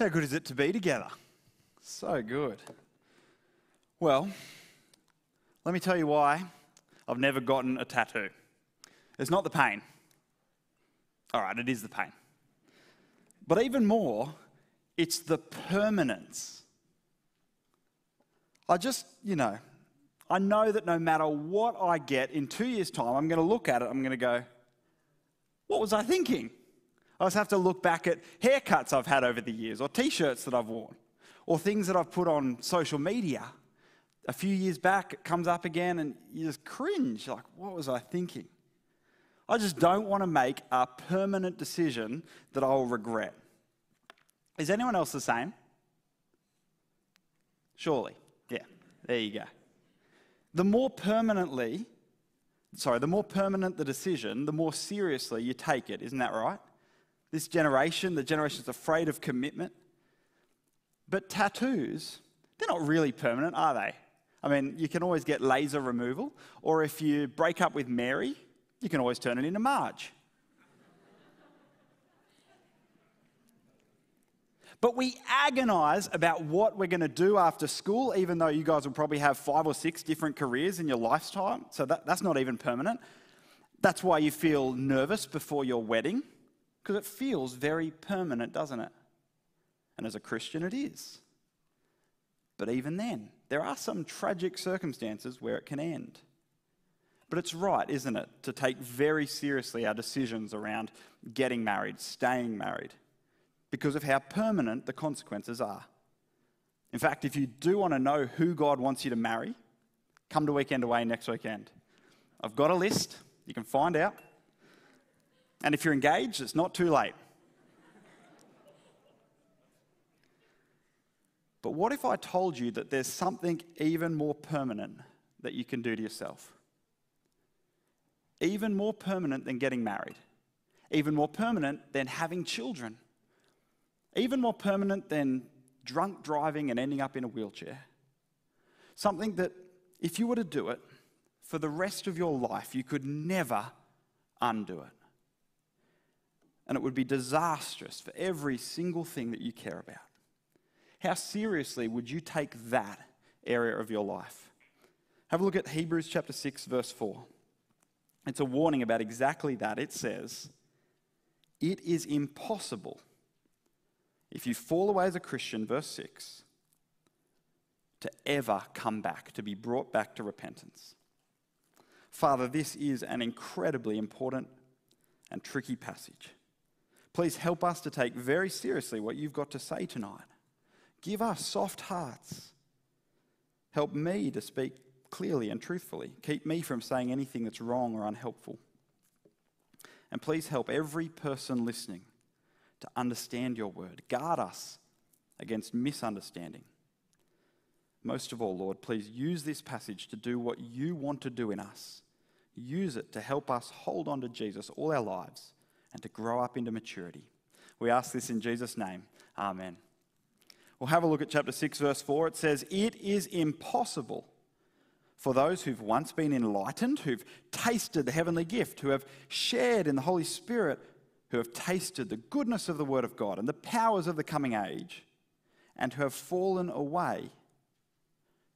How good is it to be together? So good. Well, let me tell you why I've never gotten a tattoo. It's not the pain. All right, it is the pain. But even more, it's the permanence. I just, you know, I know that no matter what I get in two years' time, I'm going to look at it, I'm going to go, what was I thinking? I just have to look back at haircuts I've had over the years, or t shirts that I've worn, or things that I've put on social media. A few years back, it comes up again, and you just cringe like, what was I thinking? I just don't want to make a permanent decision that I'll regret. Is anyone else the same? Surely. Yeah, there you go. The more permanently, sorry, the more permanent the decision, the more seriously you take it. Isn't that right? This generation, the generation that's afraid of commitment. But tattoos, they're not really permanent, are they? I mean, you can always get laser removal, or if you break up with Mary, you can always turn it into Marge. But we agonize about what we're going to do after school, even though you guys will probably have five or six different careers in your lifetime. So that, that's not even permanent. That's why you feel nervous before your wedding because it feels very permanent, doesn't it? And as a Christian, it is. But even then, there are some tragic circumstances where it can end. But it's right, isn't it, to take very seriously our decisions around getting married, staying married, because of how permanent the consequences are. In fact, if you do want to know who God wants you to marry, come to Weekend Away next weekend. I've got a list, you can find out. And if you're engaged, it's not too late. But what if I told you that there's something even more permanent that you can do to yourself? Even more permanent than getting married, even more permanent than having children, even more permanent than drunk driving and ending up in a wheelchair. Something that, if you were to do it for the rest of your life, you could never undo it and it would be disastrous for every single thing that you care about. How seriously would you take that area of your life? Have a look at Hebrews chapter 6, verse 4. It's a warning about exactly that. It says, It is impossible if you fall away as a Christian, verse 6, to ever come back, to be brought back to repentance. Father, this is an incredibly important and tricky passage. Please help us to take very seriously what you've got to say tonight. Give us soft hearts. Help me to speak clearly and truthfully. Keep me from saying anything that's wrong or unhelpful. And please help every person listening to understand your word. Guard us against misunderstanding. Most of all, Lord, please use this passage to do what you want to do in us. Use it to help us hold on to Jesus all our lives and to grow up into maturity. We ask this in Jesus' name. Amen. We'll have a look at chapter 6, verse 4. It says, It is impossible for those who've once been enlightened, who've tasted the heavenly gift, who have shared in the Holy Spirit, who have tasted the goodness of the Word of God and the powers of the coming age, and who have fallen away,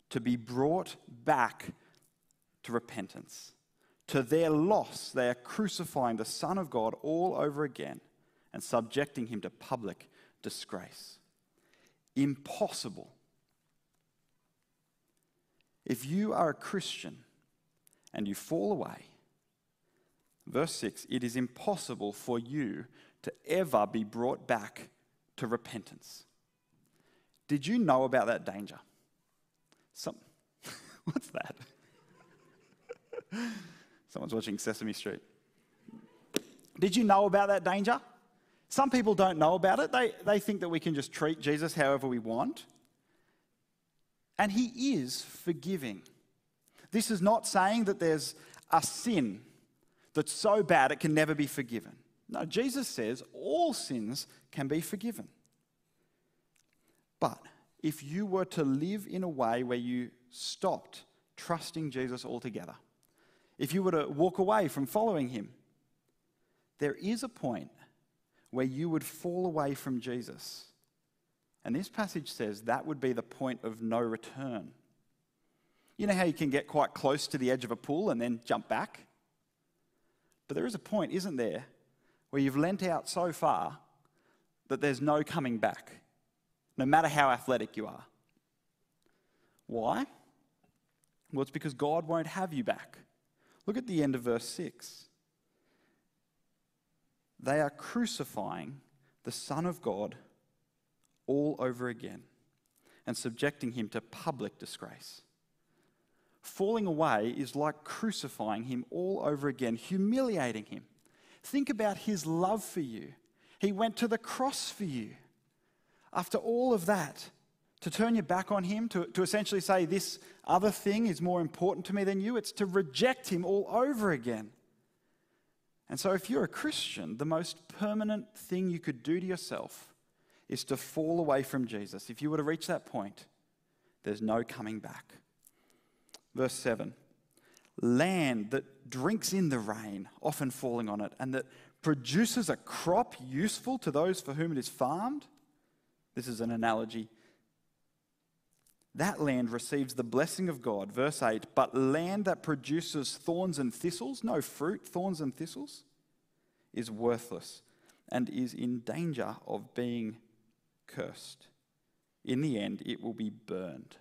to be brought back to repentance. To their loss, they are crucifying the Son of God all over again and subjecting him to public disgrace. Impossible. If you are a Christian and you fall away, verse 6, it is impossible for you to ever be brought back to repentance. Did you know about that danger? Some, what's that? Someone's watching Sesame Street. Did you know about that danger? Some people don't know about it. They, they think that we can just treat Jesus however we want. And he is forgiving. This is not saying that there's a sin that's so bad it can never be forgiven. No, Jesus says all sins can be forgiven. But if you were to live in a way where you stopped trusting Jesus altogether, if you were to walk away from following him, there is a point where you would fall away from Jesus And this passage says that would be the point of no return. You know how you can get quite close to the edge of a pool and then jump back? But there is a point, isn't there, where you've lent out so far that there's no coming back, no matter how athletic you are. Why? Well, it's because God won't have you back. Look at the end of verse 6. They are crucifying the Son of God all over again and subjecting him to public disgrace. Falling away is like crucifying him all over again, humiliating him. Think about his love for you. He went to the cross for you. After all of that, to turn your back on him, to, to essentially say, This other thing is more important to me than you, it's to reject him all over again. And so, if you're a Christian, the most permanent thing you could do to yourself is to fall away from Jesus. If you were to reach that point, there's no coming back. Verse 7 Land that drinks in the rain, often falling on it, and that produces a crop useful to those for whom it is farmed. This is an analogy that land receives the blessing of God. Verse 8 But land that produces thorns and thistles, no fruit, thorns and thistles, is worthless and is in danger of being cursed. In the end, it will be burned.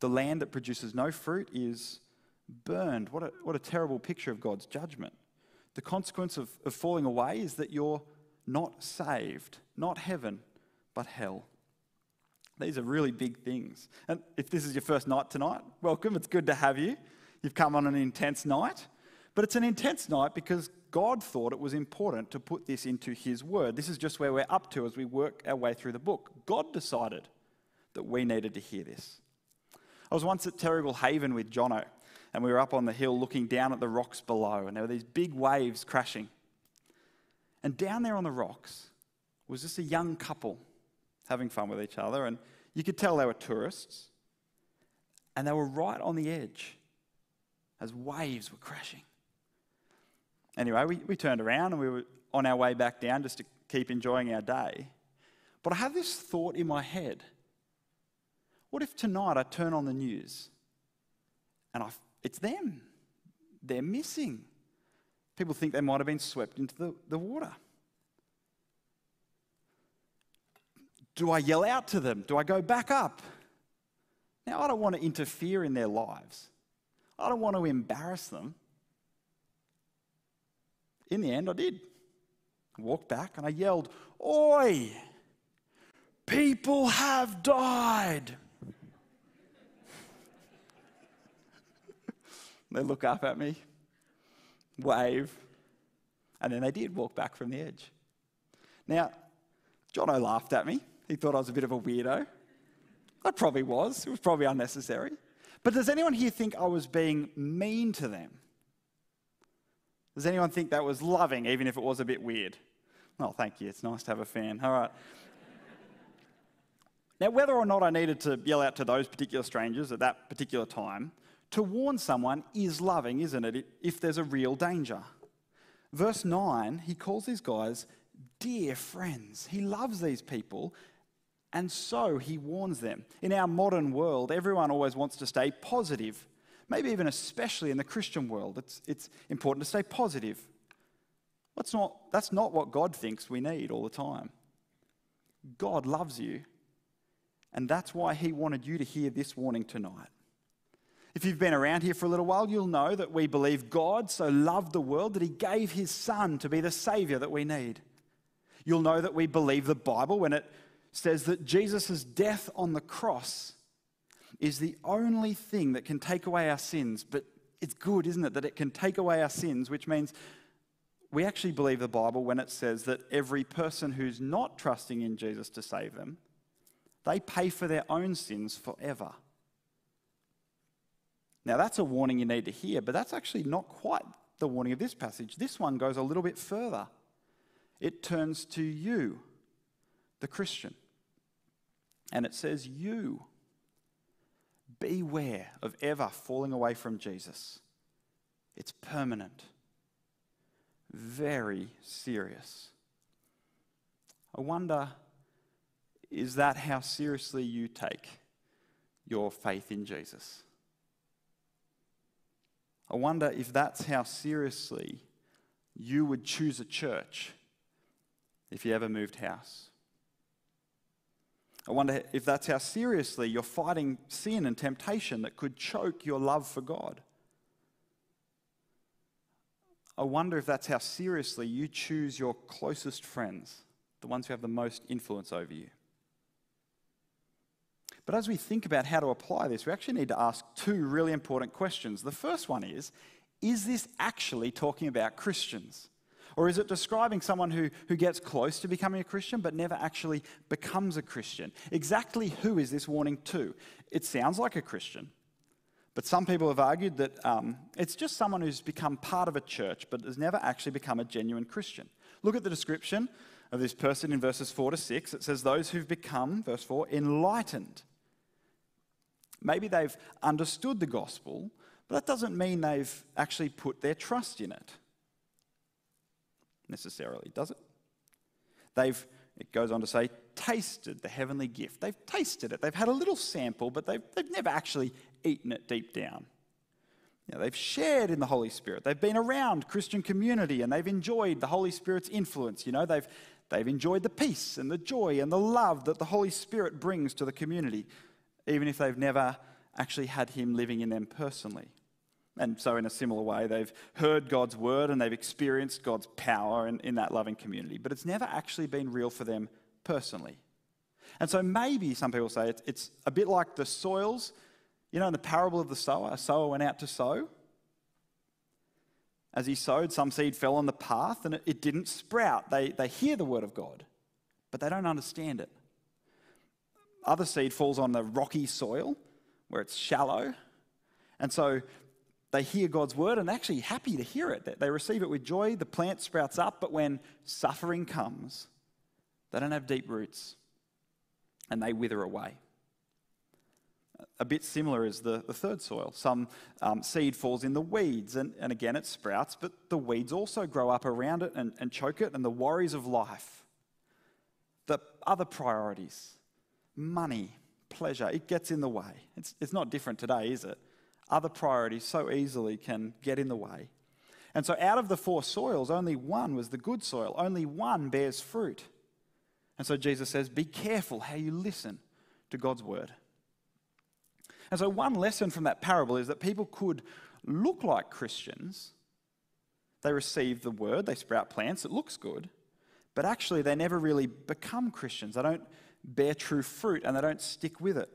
The land that produces no fruit is burned. What a, what a terrible picture of God's judgment. The consequence of, of falling away is that you're not saved, not heaven, but hell. These are really big things. And if this is your first night tonight, welcome. It's good to have you. You've come on an intense night. But it's an intense night because God thought it was important to put this into His Word. This is just where we're up to as we work our way through the book. God decided that we needed to hear this. I was once at Terrigal Haven with Jono, and we were up on the hill looking down at the rocks below, and there were these big waves crashing. And down there on the rocks was just a young couple having fun with each other, and you could tell they were tourists. And they were right on the edge as waves were crashing. Anyway, we, we turned around and we were on our way back down just to keep enjoying our day. But I have this thought in my head what if tonight I turn on the news and I, it's them? They're missing. People think they might have been swept into the, the water. Do I yell out to them? Do I go back up? Now, I don't want to interfere in their lives. I don't want to embarrass them. In the end, I did. I walked back and I yelled, Oi! People have died! they look up at me, wave, and then they did walk back from the edge. Now, Jono laughed at me. He thought I was a bit of a weirdo. I probably was. It was probably unnecessary. But does anyone here think I was being mean to them? Does anyone think that was loving, even if it was a bit weird? Oh, thank you. It's nice to have a fan. All right. now, whether or not I needed to yell out to those particular strangers at that particular time, to warn someone is loving, isn't it? If there's a real danger. Verse 9, he calls these guys dear friends. He loves these people and so he warns them. In our modern world, everyone always wants to stay positive. Maybe even especially in the Christian world, it's, it's important to stay positive. That's not, that's not what God thinks we need all the time. God loves you, and that's why He wanted you to hear this warning tonight. If you've been around here for a little while, you'll know that we believe God so loved the world that He gave His Son to be the Savior that we need. You'll know that we believe the Bible when it says that Jesus' death on the cross is the only thing that can take away our sins. But it's good, isn't it, that it can take away our sins, which means we actually believe the Bible when it says that every person who's not trusting in Jesus to save them, they pay for their own sins forever. Now, that's a warning you need to hear, but that's actually not quite the warning of this passage. This one goes a little bit further. It turns to you, the Christian. And it says, You beware of ever falling away from Jesus. It's permanent, very serious. I wonder is that how seriously you take your faith in Jesus? I wonder if that's how seriously you would choose a church if you ever moved house. I wonder if that's how seriously you're fighting sin and temptation that could choke your love for God. I wonder if that's how seriously you choose your closest friends, the ones who have the most influence over you. But as we think about how to apply this, we actually need to ask two really important questions. The first one is Is this actually talking about Christians? Or is it describing someone who, who gets close to becoming a Christian but never actually becomes a Christian? Exactly who is this warning to? It sounds like a Christian, but some people have argued that um, it's just someone who's become part of a church but has never actually become a genuine Christian. Look at the description of this person in verses 4 to 6. It says, Those who've become, verse 4, enlightened. Maybe they've understood the gospel, but that doesn't mean they've actually put their trust in it necessarily, does it? They've, it goes on to say, tasted the heavenly gift. They've tasted it. They've had a little sample, but they've, they've never actually eaten it deep down. You know, they've shared in the Holy Spirit. They've been around Christian community and they've enjoyed the Holy Spirit's influence. You know, they've, they've enjoyed the peace and the joy and the love that the Holy Spirit brings to the community, even if they've never actually had Him living in them personally. And so, in a similar way, they've heard God's word and they've experienced God's power in, in that loving community, but it's never actually been real for them personally. And so, maybe some people say it's, it's a bit like the soils. You know, in the parable of the sower, a sower went out to sow. As he sowed, some seed fell on the path and it, it didn't sprout. They, they hear the word of God, but they don't understand it. Other seed falls on the rocky soil where it's shallow. And so they hear God's word and actually happy to hear it. They receive it with joy. The plant sprouts up, but when suffering comes, they don't have deep roots and they wither away. A bit similar is the, the third soil. Some um, seed falls in the weeds, and, and again it sprouts, but the weeds also grow up around it and, and choke it, and the worries of life, the other priorities, money, pleasure, it gets in the way. It's, it's not different today, is it? Other priorities so easily can get in the way. And so, out of the four soils, only one was the good soil, only one bears fruit. And so, Jesus says, Be careful how you listen to God's word. And so, one lesson from that parable is that people could look like Christians. They receive the word, they sprout plants, it looks good, but actually they never really become Christians. They don't bear true fruit and they don't stick with it.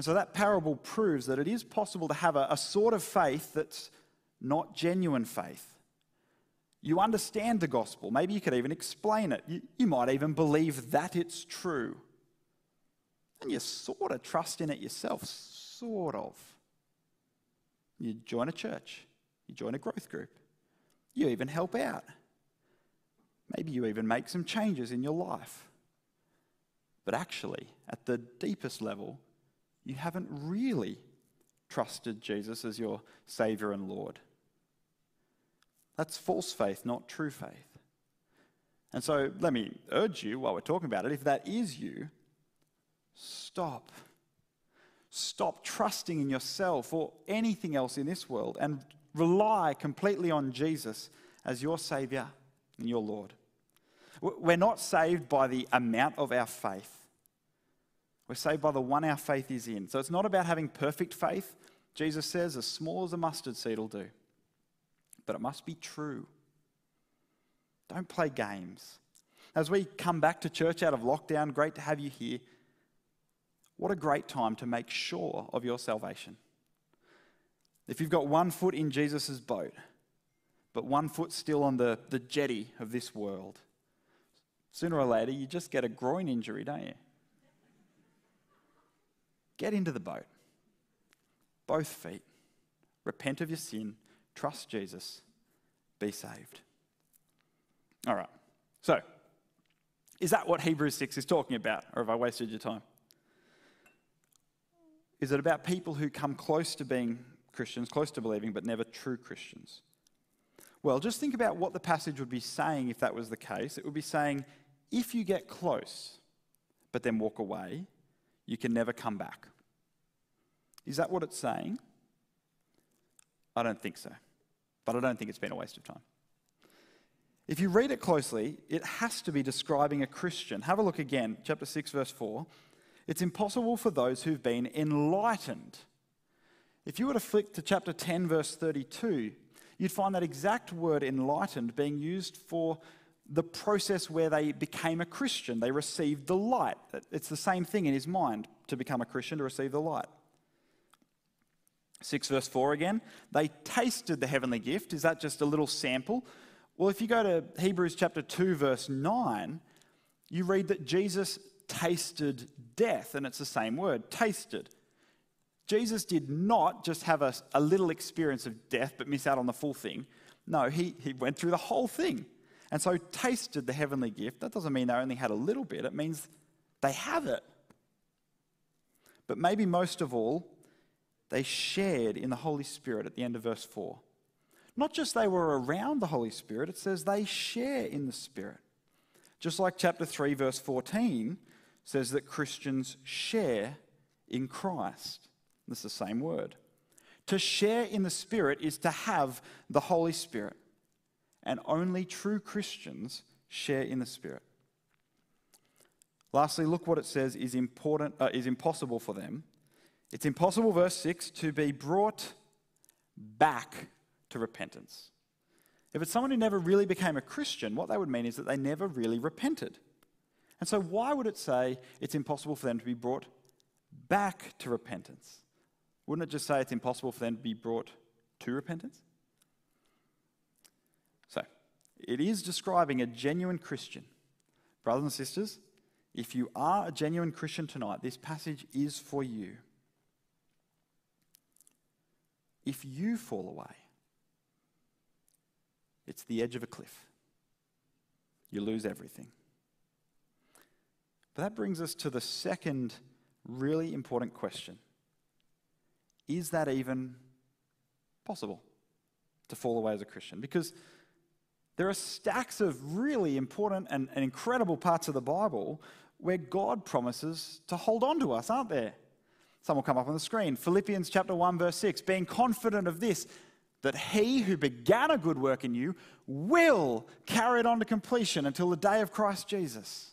And so that parable proves that it is possible to have a, a sort of faith that's not genuine faith. You understand the gospel. Maybe you could even explain it. You, you might even believe that it's true. And you sort of trust in it yourself, sort of. You join a church, you join a growth group, you even help out. Maybe you even make some changes in your life. But actually, at the deepest level, you haven't really trusted Jesus as your Savior and Lord. That's false faith, not true faith. And so let me urge you while we're talking about it if that is you, stop. Stop trusting in yourself or anything else in this world and rely completely on Jesus as your Savior and your Lord. We're not saved by the amount of our faith. We're saved by the one our faith is in. So it's not about having perfect faith. Jesus says, as small as a mustard seed will do. But it must be true. Don't play games. As we come back to church out of lockdown, great to have you here. What a great time to make sure of your salvation. If you've got one foot in Jesus' boat, but one foot still on the, the jetty of this world, sooner or later you just get a groin injury, don't you? Get into the boat. Both feet. Repent of your sin. Trust Jesus. Be saved. All right. So, is that what Hebrews 6 is talking about, or have I wasted your time? Is it about people who come close to being Christians, close to believing, but never true Christians? Well, just think about what the passage would be saying if that was the case. It would be saying, if you get close, but then walk away, you can never come back. Is that what it's saying? I don't think so. But I don't think it's been a waste of time. If you read it closely, it has to be describing a Christian. Have a look again, chapter 6, verse 4. It's impossible for those who've been enlightened. If you were to flick to chapter 10, verse 32, you'd find that exact word enlightened being used for the process where they became a Christian. They received the light. It's the same thing in his mind to become a Christian, to receive the light. 6 verse 4 again. They tasted the heavenly gift. Is that just a little sample? Well, if you go to Hebrews chapter 2, verse 9, you read that Jesus tasted death, and it's the same word, tasted. Jesus did not just have a, a little experience of death but miss out on the full thing. No, he, he went through the whole thing. And so tasted the heavenly gift. That doesn't mean they only had a little bit, it means they have it. But maybe most of all, they shared in the Holy Spirit at the end of verse 4. Not just they were around the Holy Spirit, it says they share in the Spirit. Just like chapter 3, verse 14 says that Christians share in Christ. That's the same word. To share in the Spirit is to have the Holy Spirit. And only true Christians share in the Spirit. Lastly, look what it says is, important, uh, is impossible for them it's impossible, verse 6, to be brought back to repentance. If it's someone who never really became a Christian, what that would mean is that they never really repented. And so, why would it say it's impossible for them to be brought back to repentance? Wouldn't it just say it's impossible for them to be brought to repentance? It is describing a genuine Christian. Brothers and sisters, if you are a genuine Christian tonight, this passage is for you. If you fall away, it's the edge of a cliff. You lose everything. But that brings us to the second really important question Is that even possible to fall away as a Christian? Because there are stacks of really important and, and incredible parts of the Bible where God promises to hold on to us, aren't there? Some will come up on the screen. Philippians chapter 1, verse 6. Being confident of this, that he who began a good work in you will carry it on to completion until the day of Christ Jesus.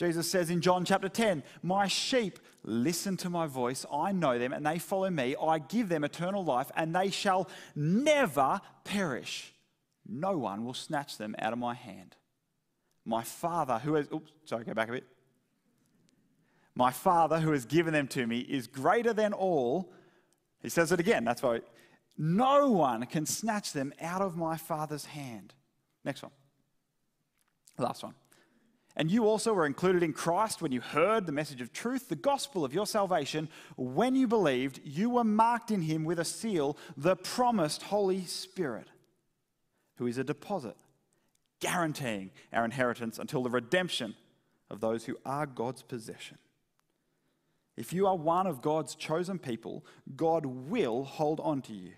Jesus says in John chapter 10, My sheep listen to my voice, I know them, and they follow me. I give them eternal life, and they shall never perish. No one will snatch them out of my hand. My Father, who has, oops, sorry, go back a bit. My Father who has given them to me is greater than all. He says it again. That's why no one can snatch them out of my Father's hand. Next one. Last one. And you also were included in Christ when you heard the message of truth, the gospel of your salvation. When you believed, you were marked in him with a seal, the promised Holy Spirit, who is a deposit, guaranteeing our inheritance until the redemption of those who are God's possession. If you are one of God's chosen people, God will hold on to you.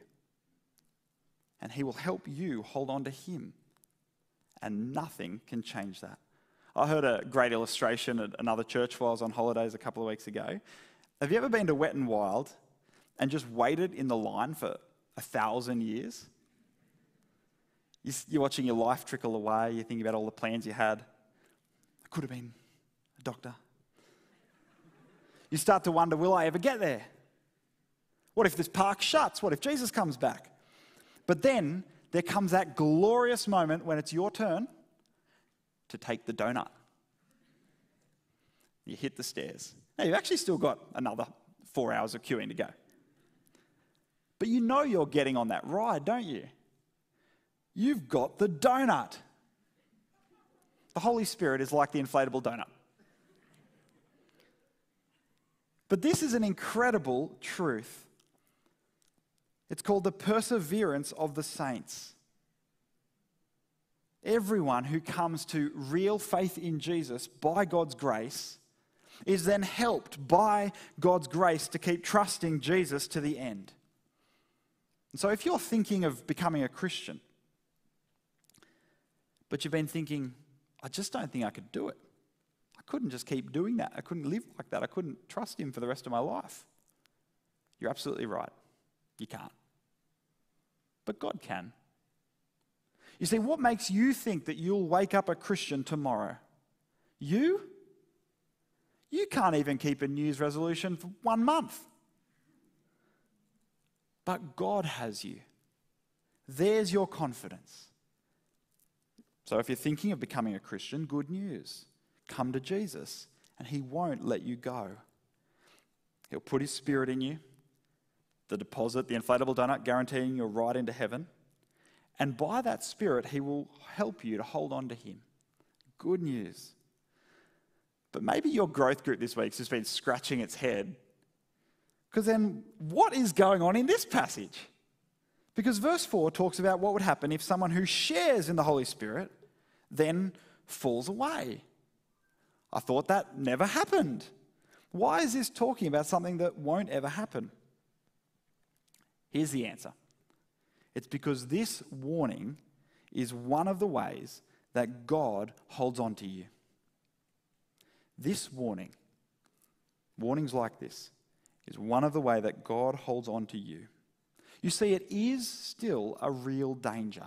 And He will help you hold on to Him. And nothing can change that. I heard a great illustration at another church while I was on holidays a couple of weeks ago. Have you ever been to Wet and Wild and just waited in the line for a thousand years? You're watching your life trickle away, you're thinking about all the plans you had. I could have been a doctor, you start to wonder, will I ever get there? What if this park shuts? What if Jesus comes back? But then there comes that glorious moment when it's your turn to take the donut. You hit the stairs. Now, you've actually still got another four hours of queuing to go. But you know you're getting on that ride, don't you? You've got the donut. The Holy Spirit is like the inflatable donut. But this is an incredible truth. It's called the perseverance of the saints. Everyone who comes to real faith in Jesus by God's grace is then helped by God's grace to keep trusting Jesus to the end. And so, if you're thinking of becoming a Christian, but you've been thinking, I just don't think I could do it. I couldn't just keep doing that. I couldn't live like that. I couldn't trust Him for the rest of my life. You're absolutely right. You can't. But God can. You see, what makes you think that you'll wake up a Christian tomorrow? You? You can't even keep a news resolution for one month. But God has you. There's your confidence. So if you're thinking of becoming a Christian, good news. Come to Jesus, and He won't let you go. He'll put His Spirit in you, the deposit, the inflatable donut, guaranteeing you're right into heaven. And by that Spirit, He will help you to hold on to Him. Good news. But maybe your growth group this week's just been scratching its head. Because then, what is going on in this passage? Because verse 4 talks about what would happen if someone who shares in the Holy Spirit then falls away. I thought that never happened. Why is this talking about something that won't ever happen? Here's the answer it's because this warning is one of the ways that God holds on to you. This warning, warnings like this, is one of the way that God holds on to you. You see, it is still a real danger.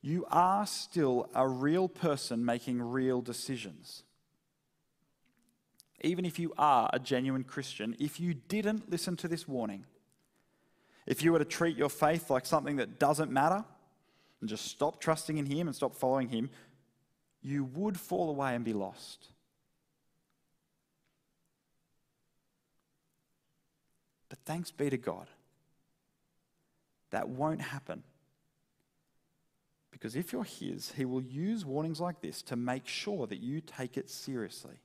You are still a real person making real decisions. Even if you are a genuine Christian, if you didn't listen to this warning, if you were to treat your faith like something that doesn't matter and just stop trusting in Him and stop following Him, you would fall away and be lost. But thanks be to God. That won't happen. Because if you're His, He will use warnings like this to make sure that you take it seriously.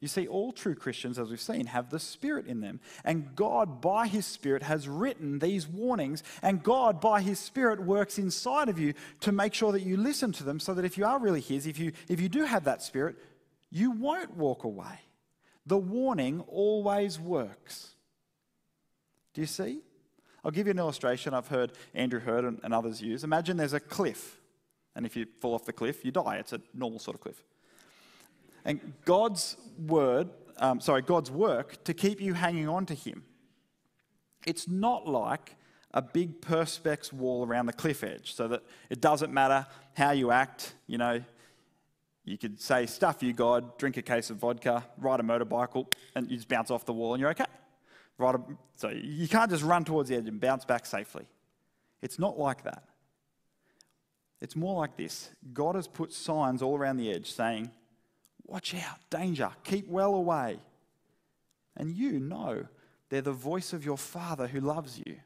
You see, all true Christians, as we've seen, have the Spirit in them. And God, by His Spirit, has written these warnings. And God, by His Spirit, works inside of you to make sure that you listen to them so that if you are really His, if you, if you do have that Spirit, you won't walk away. The warning always works. Do you see? I'll give you an illustration I've heard Andrew and, and others use. Imagine there's a cliff, and if you fall off the cliff, you die. It's a normal sort of cliff. And God's word, um, sorry, God's work to keep you hanging on to Him. It's not like a big perspex wall around the cliff edge so that it doesn't matter how you act, you know, you could say, stuff you, God, drink a case of vodka, ride a motorbike, and you just bounce off the wall and you're okay. So you can't just run towards the edge and bounce back safely. It's not like that. It's more like this God has put signs all around the edge saying, Watch out, danger, keep well away. And you know they're the voice of your Father who loves you.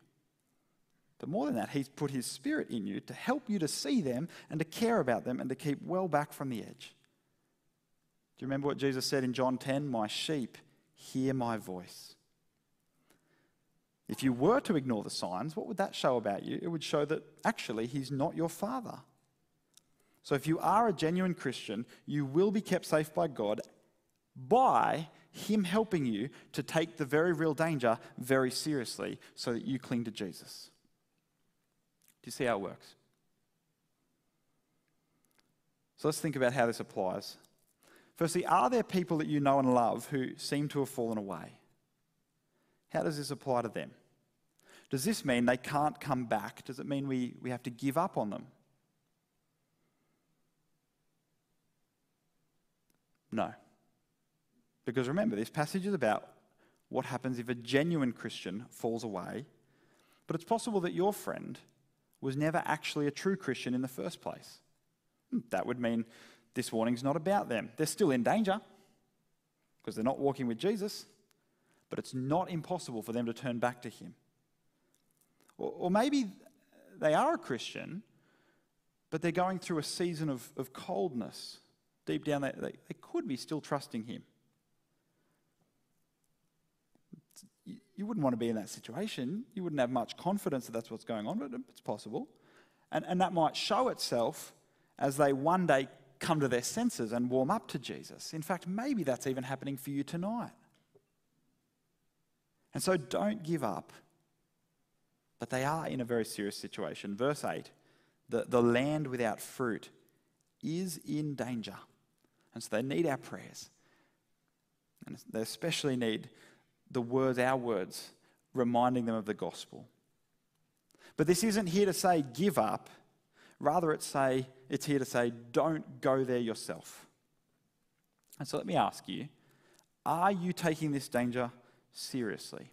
But more than that, He's put His Spirit in you to help you to see them and to care about them and to keep well back from the edge. Do you remember what Jesus said in John 10? My sheep hear my voice. If you were to ignore the signs, what would that show about you? It would show that actually he's not your father. So if you are a genuine Christian, you will be kept safe by God by him helping you to take the very real danger very seriously so that you cling to Jesus. Do you see how it works? So let's think about how this applies. Firstly, are there people that you know and love who seem to have fallen away? How does this apply to them? Does this mean they can't come back? Does it mean we, we have to give up on them? No. Because remember, this passage is about what happens if a genuine Christian falls away, but it's possible that your friend was never actually a true Christian in the first place. Hmm, that would mean this warning's not about them. They're still in danger because they're not walking with Jesus, but it's not impossible for them to turn back to Him. Or, or maybe they are a Christian, but they're going through a season of, of coldness. Deep down, they, they, they could be still trusting Him. You wouldn't want to be in that situation. You wouldn't have much confidence that that's what's going on, but it's possible. And, and that might show itself as they one day come to their senses and warm up to Jesus. In fact, maybe that's even happening for you tonight. And so don't give up but they are in a very serious situation. Verse 8 the, the land without fruit is in danger. And so they need our prayers. And they especially need the words, our words, reminding them of the gospel. But this isn't here to say give up. Rather, it's, say, it's here to say don't go there yourself. And so let me ask you are you taking this danger seriously?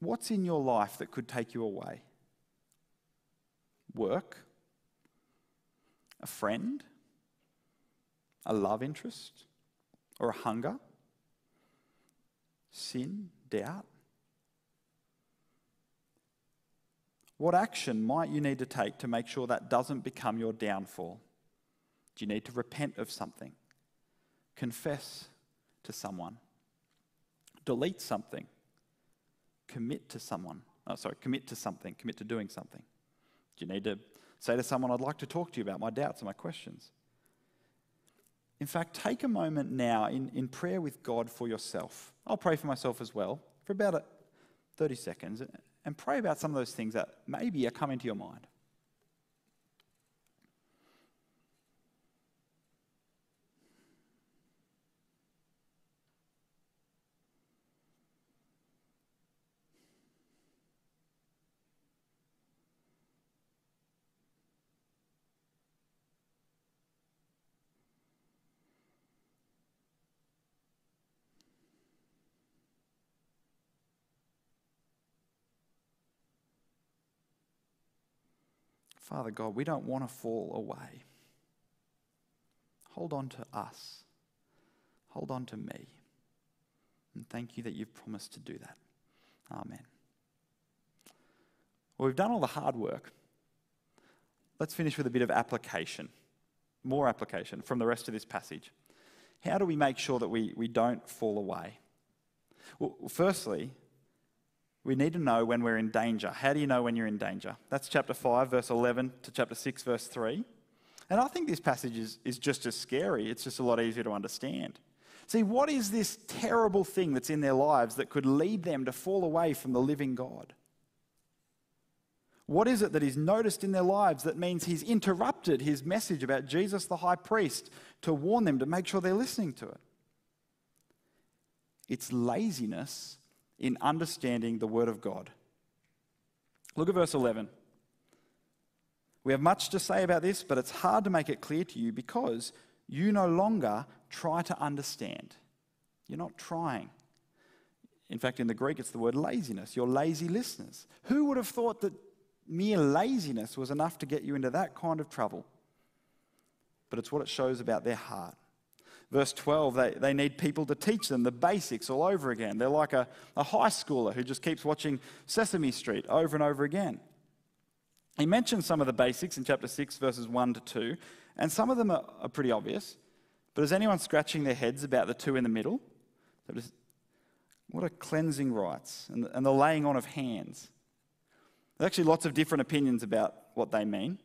What's in your life that could take you away? Work? A friend? A love interest? Or a hunger? Sin? Doubt? What action might you need to take to make sure that doesn't become your downfall? Do you need to repent of something? Confess to someone? Delete something? Commit to someone? Oh, sorry, commit to something, commit to doing something. Do you need to say to someone, I'd like to talk to you about my doubts and my questions? In fact, take a moment now in, in prayer with God for yourself. I'll pray for myself as well for about 30 seconds and pray about some of those things that maybe are coming to your mind. Father God, we don't want to fall away. Hold on to us. Hold on to me. And thank you that you've promised to do that. Amen. Well, we've done all the hard work. Let's finish with a bit of application, more application from the rest of this passage. How do we make sure that we, we don't fall away? Well, firstly, we need to know when we're in danger. How do you know when you're in danger? That's chapter 5, verse 11 to chapter 6, verse 3. And I think this passage is, is just as scary, it's just a lot easier to understand. See, what is this terrible thing that's in their lives that could lead them to fall away from the living God? What is it that he's noticed in their lives that means he's interrupted his message about Jesus the high priest to warn them to make sure they're listening to it? It's laziness in understanding the Word of God. Look at verse 11. We have much to say about this, but it's hard to make it clear to you because you no longer try to understand. You're not trying. In fact, in the Greek, it's the word laziness. You're lazy listeners. Who would have thought that mere laziness was enough to get you into that kind of trouble? But it's what it shows about their heart. Verse 12, they, they need people to teach them the basics all over again. They're like a, a high schooler who just keeps watching Sesame Street over and over again. He mentions some of the basics in chapter 6, verses 1 to 2, and some of them are, are pretty obvious. But is anyone scratching their heads about the two in the middle? What are cleansing rites and, and the laying on of hands? There's actually lots of different opinions about what they mean.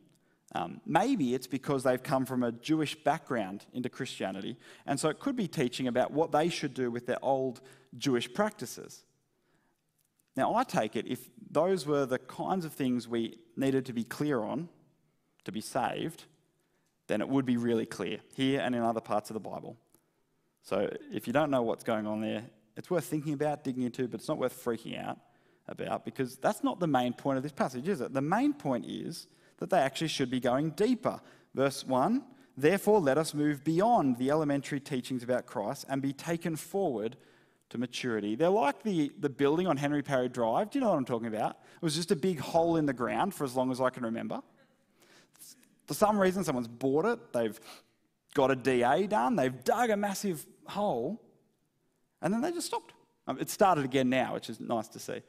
Um, maybe it's because they've come from a Jewish background into Christianity, and so it could be teaching about what they should do with their old Jewish practices. Now, I take it if those were the kinds of things we needed to be clear on to be saved, then it would be really clear here and in other parts of the Bible. So, if you don't know what's going on there, it's worth thinking about, digging into, but it's not worth freaking out about because that's not the main point of this passage, is it? The main point is that they actually should be going deeper. Verse 1 Therefore, let us move beyond the elementary teachings about Christ and be taken forward to maturity. They're like the, the building on Henry Parry Drive. Do you know what I'm talking about? It was just a big hole in the ground for as long as I can remember. For some reason, someone's bought it, they've got a DA done, they've dug a massive hole, and then they just stopped. Um, it started again now, which is nice to see.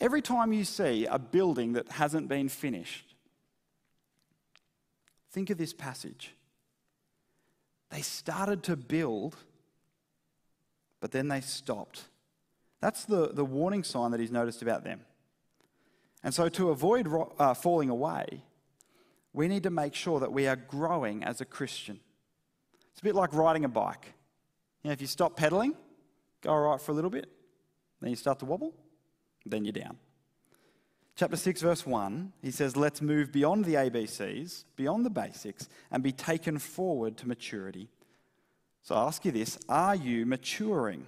Every time you see a building that hasn't been finished, Think of this passage. They started to build, but then they stopped. That's the, the warning sign that he's noticed about them. And so, to avoid uh, falling away, we need to make sure that we are growing as a Christian. It's a bit like riding a bike. You know, if you stop pedaling, go all right for a little bit, then you start to wobble, then you're down. Chapter 6, verse 1, he says, Let's move beyond the ABCs, beyond the basics, and be taken forward to maturity. So I ask you this are you maturing?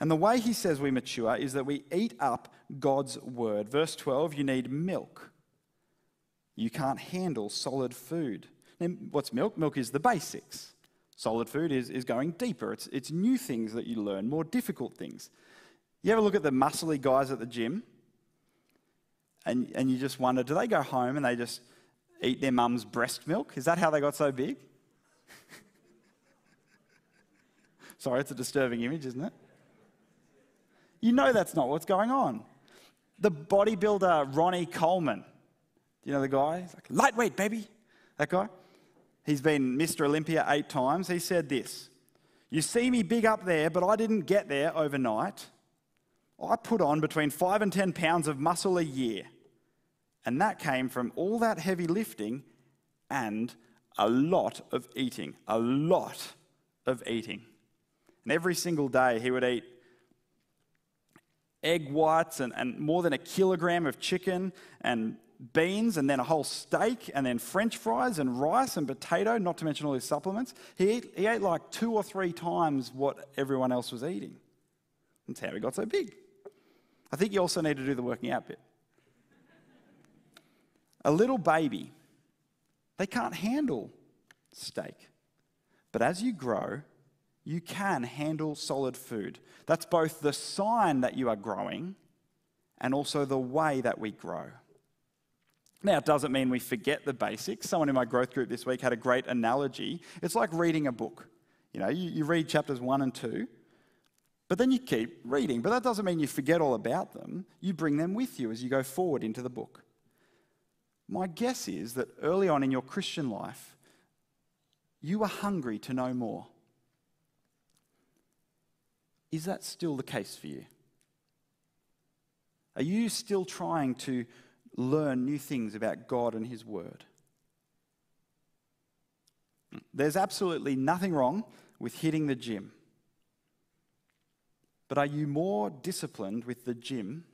And the way he says we mature is that we eat up God's word. Verse 12, you need milk. You can't handle solid food. Now, what's milk? Milk is the basics. Solid food is, is going deeper. It's, it's new things that you learn, more difficult things. You ever look at the muscly guys at the gym and, and you just wonder, do they go home and they just eat their mum's breast milk? Is that how they got so big? Sorry, it's a disturbing image, isn't it? You know that's not what's going on. The bodybuilder Ronnie Coleman, do you know the guy? He's like, lightweight, baby. That guy? He's been Mr. Olympia eight times. He said this You see me big up there, but I didn't get there overnight. I put on between five and 10 pounds of muscle a year. And that came from all that heavy lifting and a lot of eating. A lot of eating. And every single day he would eat egg whites and, and more than a kilogram of chicken and beans and then a whole steak and then french fries and rice and potato, not to mention all his supplements. He ate, he ate like two or three times what everyone else was eating. That's how he got so big. I think you also need to do the working out bit. A little baby, they can't handle steak. But as you grow, you can handle solid food. That's both the sign that you are growing and also the way that we grow. Now, it doesn't mean we forget the basics. Someone in my growth group this week had a great analogy. It's like reading a book. You know, you, you read chapters one and two, but then you keep reading. But that doesn't mean you forget all about them. You bring them with you as you go forward into the book. My guess is that early on in your Christian life, you were hungry to know more. Is that still the case for you? Are you still trying to learn new things about God and His Word? There's absolutely nothing wrong with hitting the gym. But are you more disciplined with the gym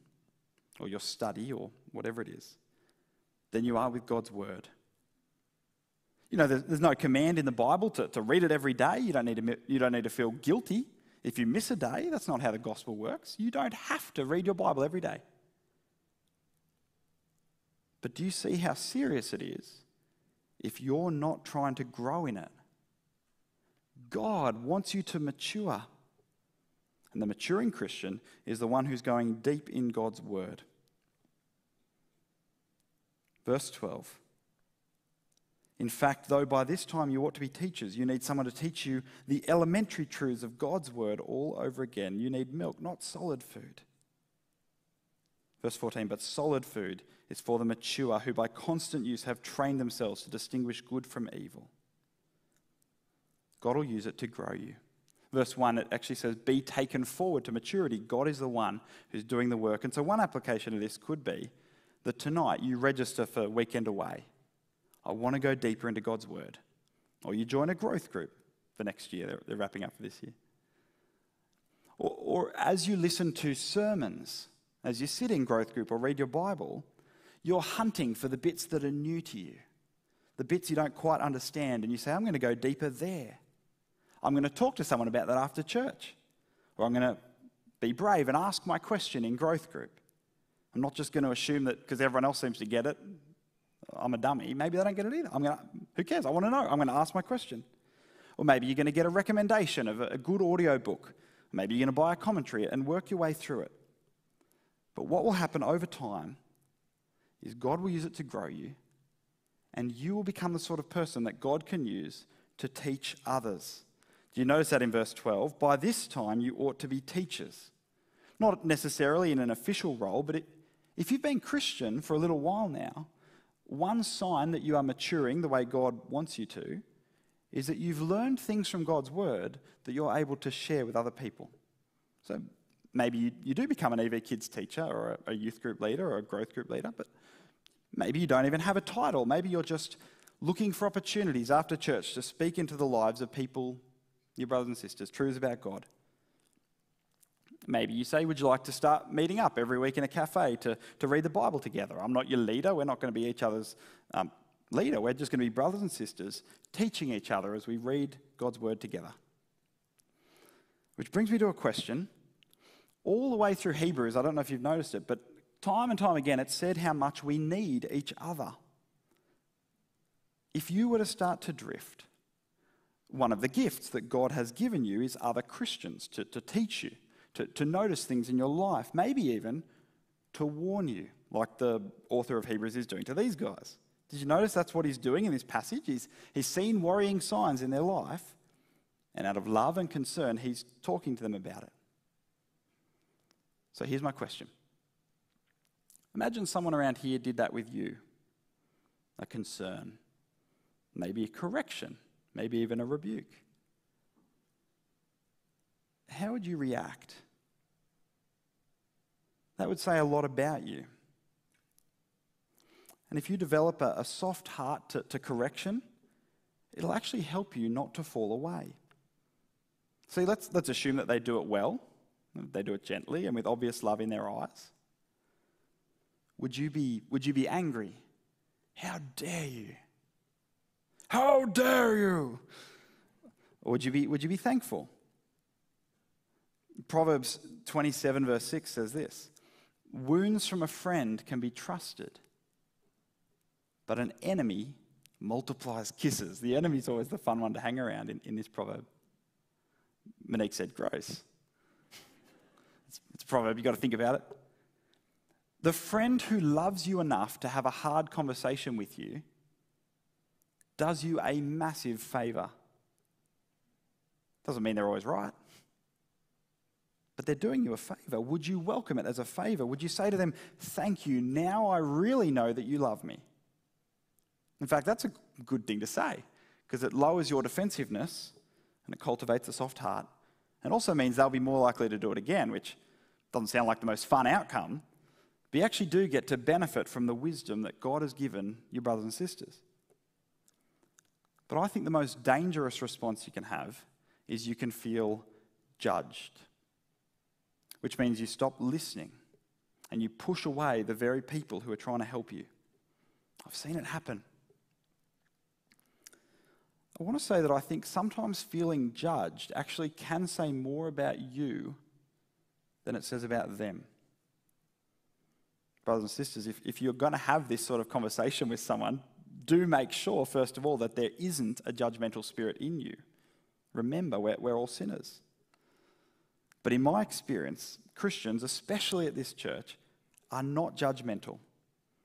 or your study or whatever it is than you are with God's Word? You know, there's, no command in the Bible to, to read it every day. You don't, need to, you don't need to feel guilty if you miss a day, that's not how the gospel works. You don't have to read your Bible every day. But do you see how serious it is if you're not trying to grow in it? God wants you to mature. And the maturing Christian is the one who's going deep in God's word. Verse 12. In fact, though by this time you ought to be teachers, you need someone to teach you the elementary truths of God's word all over again. You need milk, not solid food. Verse 14, but solid food is for the mature who by constant use have trained themselves to distinguish good from evil. God will use it to grow you. Verse 1, it actually says, be taken forward to maturity. God is the one who's doing the work. And so, one application of this could be that tonight you register for Weekend Away I want to go deeper into God's word. Or you join a growth group for next year, they're, they're wrapping up for this year. Or, or as you listen to sermons, as you sit in growth group or read your Bible, you're hunting for the bits that are new to you, the bits you don't quite understand, and you say, I'm going to go deeper there. I'm going to talk to someone about that after church. Or I'm going to be brave and ask my question in growth group. I'm not just going to assume that because everyone else seems to get it, I'm a dummy. Maybe they don't get it either. I'm going to, who cares? I want to know. I'm going to ask my question. Or maybe you're going to get a recommendation of a good audio book. Maybe you're going to buy a commentary and work your way through it. But what will happen over time is God will use it to grow you, and you will become the sort of person that God can use to teach others. Do you notice that in verse 12? By this time, you ought to be teachers. Not necessarily in an official role, but it, if you've been Christian for a little while now, one sign that you are maturing the way God wants you to is that you've learned things from God's word that you're able to share with other people. So maybe you, you do become an EV Kids teacher or a, a youth group leader or a growth group leader, but maybe you don't even have a title. Maybe you're just looking for opportunities after church to speak into the lives of people, your brothers and sisters, truths about God. Maybe you say, Would you like to start meeting up every week in a cafe to, to read the Bible together? I'm not your leader. We're not going to be each other's um, leader. We're just going to be brothers and sisters teaching each other as we read God's word together. Which brings me to a question. All the way through Hebrews, I don't know if you've noticed it, but time and time again, it said how much we need each other. If you were to start to drift, one of the gifts that God has given you is other Christians to, to teach you, to, to notice things in your life, maybe even to warn you, like the author of Hebrews is doing to these guys. Did you notice that's what he's doing in this passage? He's, he's seen worrying signs in their life, and out of love and concern, he's talking to them about it. So here's my question Imagine someone around here did that with you a concern, maybe a correction, maybe even a rebuke. How would you react? That would say a lot about you. And if you develop a, a soft heart to, to correction, it'll actually help you not to fall away. See, let's, let's assume that they do it well, they do it gently and with obvious love in their eyes. Would you be, would you be angry? How dare you? How dare you? Or would you be, would you be thankful? Proverbs 27, verse 6 says this Wounds from a friend can be trusted, but an enemy multiplies kisses. The enemy is always the fun one to hang around in, in this proverb. Monique said, gross. It's, it's a proverb, you've got to think about it. The friend who loves you enough to have a hard conversation with you does you a massive favor. Doesn't mean they're always right, but they're doing you a favor. Would you welcome it as a favor? Would you say to them, Thank you, now I really know that you love me? In fact, that's a good thing to say because it lowers your defensiveness and it cultivates a soft heart. It also means they'll be more likely to do it again, which doesn't sound like the most fun outcome, but you actually do get to benefit from the wisdom that God has given your brothers and sisters. But I think the most dangerous response you can have is you can feel judged, which means you stop listening and you push away the very people who are trying to help you. I've seen it happen. I want to say that I think sometimes feeling judged actually can say more about you than it says about them brothers and sisters, if, if you're going to have this sort of conversation with someone, do make sure, first of all, that there isn't a judgmental spirit in you. Remember, we're, we're all sinners. But in my experience, Christians, especially at this church, are not judgmental.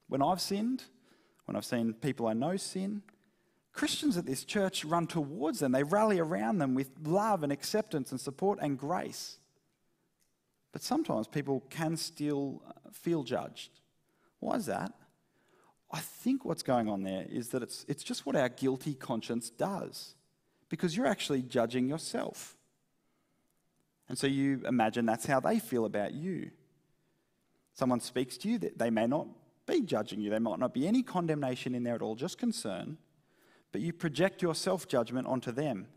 When I've sinned, when I've seen people I know sin, Christians at this church run towards them. They rally around them with love and acceptance and support and grace. But sometimes people can still uh, feel judged. Why is that? I think what's going on there is that it's, it's just what our guilty conscience does, because you're actually judging yourself. And so you imagine that's how they feel about you. Someone speaks to you, they may not be judging you, there might not be any condemnation in there at all, just concern, but you project your self judgment onto them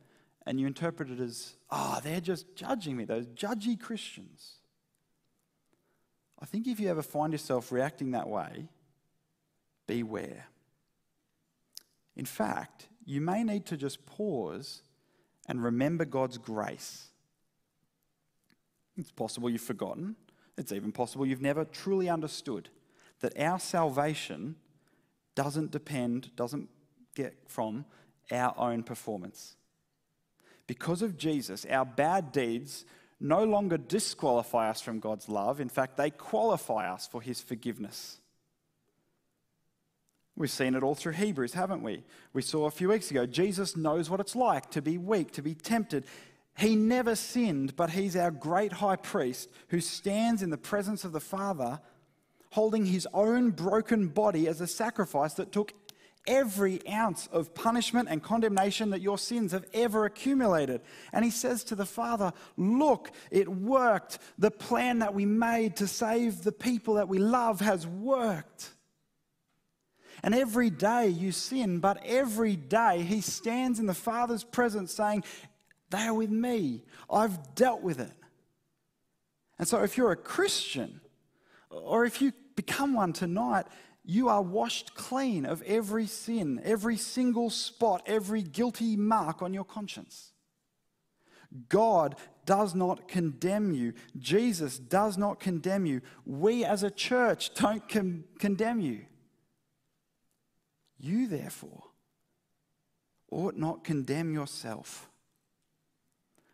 and you interpret it as, ah, oh, they're just judging me, those judgy Christians. I think if you ever find yourself reacting that way, beware. In fact, you may need to just pause and remember God's grace. It's possible you've forgotten. It's even possible you've never truly understood that our salvation doesn't depend, doesn't get from our own performance. Because of Jesus, our bad deeds no longer disqualify us from God's love. In fact, they qualify us for his forgiveness. We've seen it all through Hebrews, haven't we? We saw a few weeks ago, Jesus knows what it's like to be weak, to be tempted. He never sinned, but he's our great high priest who stands in the presence of the Father, holding his own broken body as a sacrifice that took every ounce of punishment and condemnation that your sins have ever accumulated. And he says to the Father, Look, it worked. The plan that we made to save the people that we love has worked. And every day you sin, but every day he stands in the Father's presence saying, They are with me. I've dealt with it. And so, if you're a Christian, or if you become one tonight, you are washed clean of every sin, every single spot, every guilty mark on your conscience. God does not condemn you. Jesus does not condemn you. We as a church don't con- condemn you. You, therefore, ought not condemn yourself.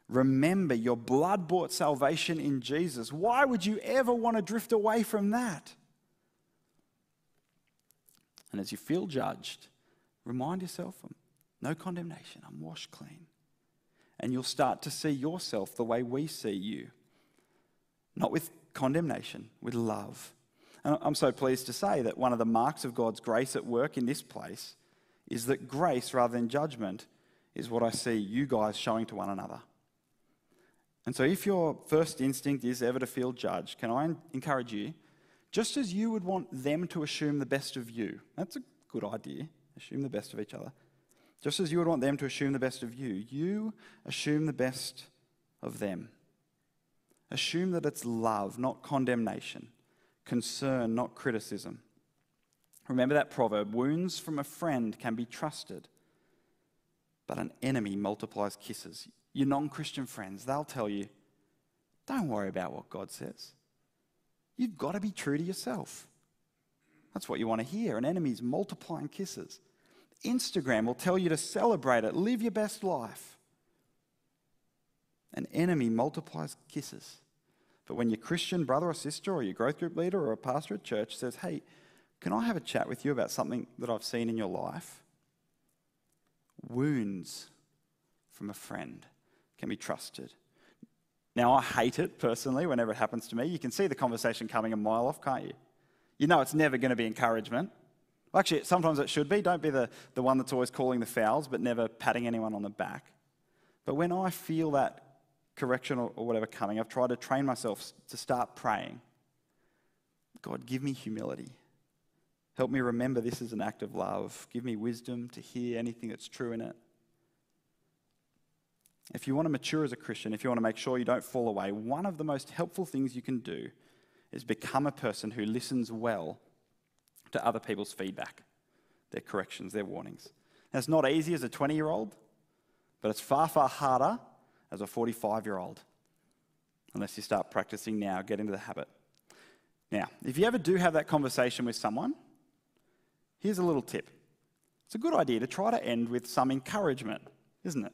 Remember your blood bought salvation in Jesus. Why would you ever want to drift away from that? And as you feel judged, remind yourself no condemnation, I'm washed clean. And you'll start to see yourself the way we see you. Not with condemnation, with love. And I'm so pleased to say that one of the marks of God's grace at work in this place is that grace rather than judgment is what I see you guys showing to one another. And so, if your first instinct is ever to feel judged, can I encourage you, just as you would want them to assume the best of you, that's a good idea, assume the best of each other. Just as you would want them to assume the best of you, you assume the best of them. Assume that it's love, not condemnation, concern, not criticism. Remember that proverb wounds from a friend can be trusted, but an enemy multiplies kisses. Your non Christian friends, they'll tell you, don't worry about what God says. You've got to be true to yourself. That's what you want to hear. An enemy's multiplying kisses. Instagram will tell you to celebrate it, live your best life. An enemy multiplies kisses. But when your Christian brother or sister or your growth group leader or a pastor at church says, hey, can I have a chat with you about something that I've seen in your life? Wounds from a friend can be trusted. Now, I hate it personally whenever it happens to me. You can see the conversation coming a mile off, can't you? You know it's never going to be encouragement. Actually, sometimes it should be. Don't be the, the one that's always calling the fouls, but never patting anyone on the back. But when I feel that correction or, or whatever coming, I've tried to train myself to start praying God, give me humility. Help me remember this is an act of love. Give me wisdom to hear anything that's true in it. If you want to mature as a Christian, if you want to make sure you don't fall away, one of the most helpful things you can do is become a person who listens well to other people's feedback, their corrections, their warnings. It's not easy as a 20 year old, but it's far, far harder as a 45 year old, unless you start practicing now, get into the habit. Now, if you ever do have that conversation with someone, Here's a little tip it's a good idea to try to end with some encouragement, isn't it?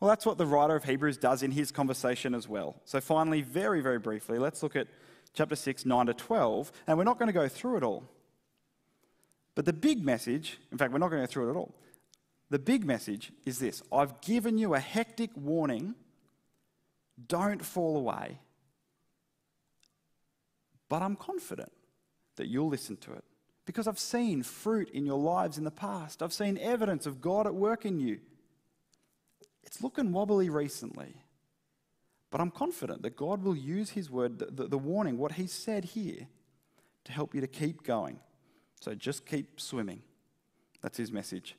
Well, that's what the writer of Hebrews does in his conversation as well. So, finally, very, very briefly, let's look at chapter 6, 9 to 12, and we're not going to go through it all. But the big message, in fact, we're not going to go through it at all. The big message is this I've given you a hectic warning. Don't fall away. But I'm confident that you'll listen to it because I've seen fruit in your lives in the past. I've seen evidence of God at work in you. It's looking wobbly recently, but I'm confident that God will use His word, the, the, the warning, what He said here, to help you to keep going. So just keep swimming. That's His message.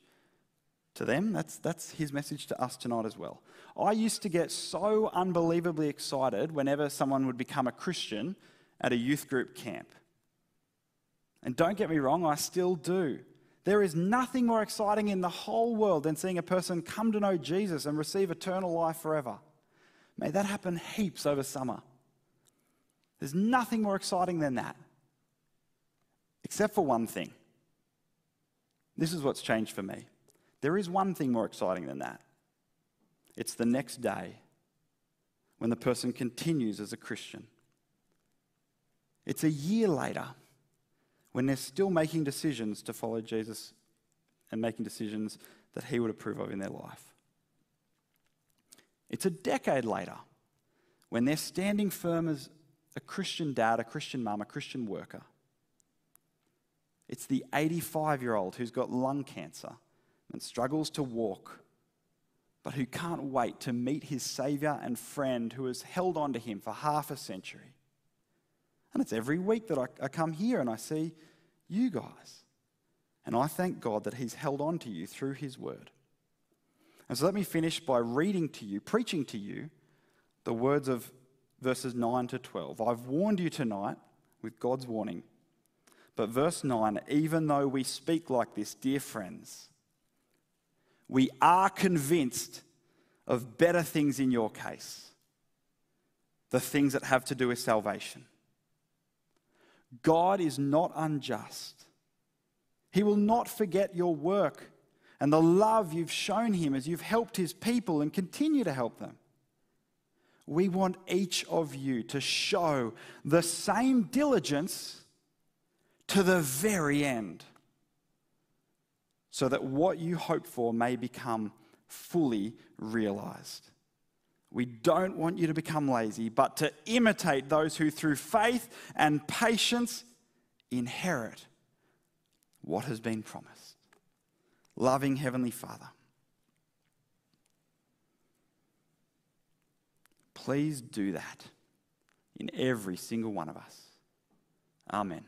To them, that's, that's His message to us tonight as well. I used to get so unbelievably excited whenever someone would become a Christian at a youth group camp. And don't get me wrong, I still do. There is nothing more exciting in the whole world than seeing a person come to know Jesus and receive eternal life forever. May that happen heaps over summer. There's nothing more exciting than that. Except for one thing. This is what's changed for me. There is one thing more exciting than that. It's the next day when the person continues as a Christian. It's a year later when they're still making decisions to follow Jesus and making decisions that he would approve of in their life. It's a decade later when they're standing firm as a Christian dad, a Christian mum, a Christian worker. It's the 85 year old who's got lung cancer and struggles to walk, but who can't wait to meet his Saviour and friend who has held on to him for half a century. And it's every week that I, I come here and I see you guys. And I thank God that He's held on to you through His word. And so let me finish by reading to you, preaching to you, the words of verses 9 to 12. I've warned you tonight with God's warning. But verse 9, even though we speak like this, dear friends, we are convinced of better things in your case, the things that have to do with salvation. God is not unjust. He will not forget your work and the love you've shown him as you've helped his people and continue to help them. We want each of you to show the same diligence to the very end so that what you hope for may become fully realized. We don't want you to become lazy, but to imitate those who, through faith and patience, inherit what has been promised. Loving Heavenly Father, please do that in every single one of us. Amen.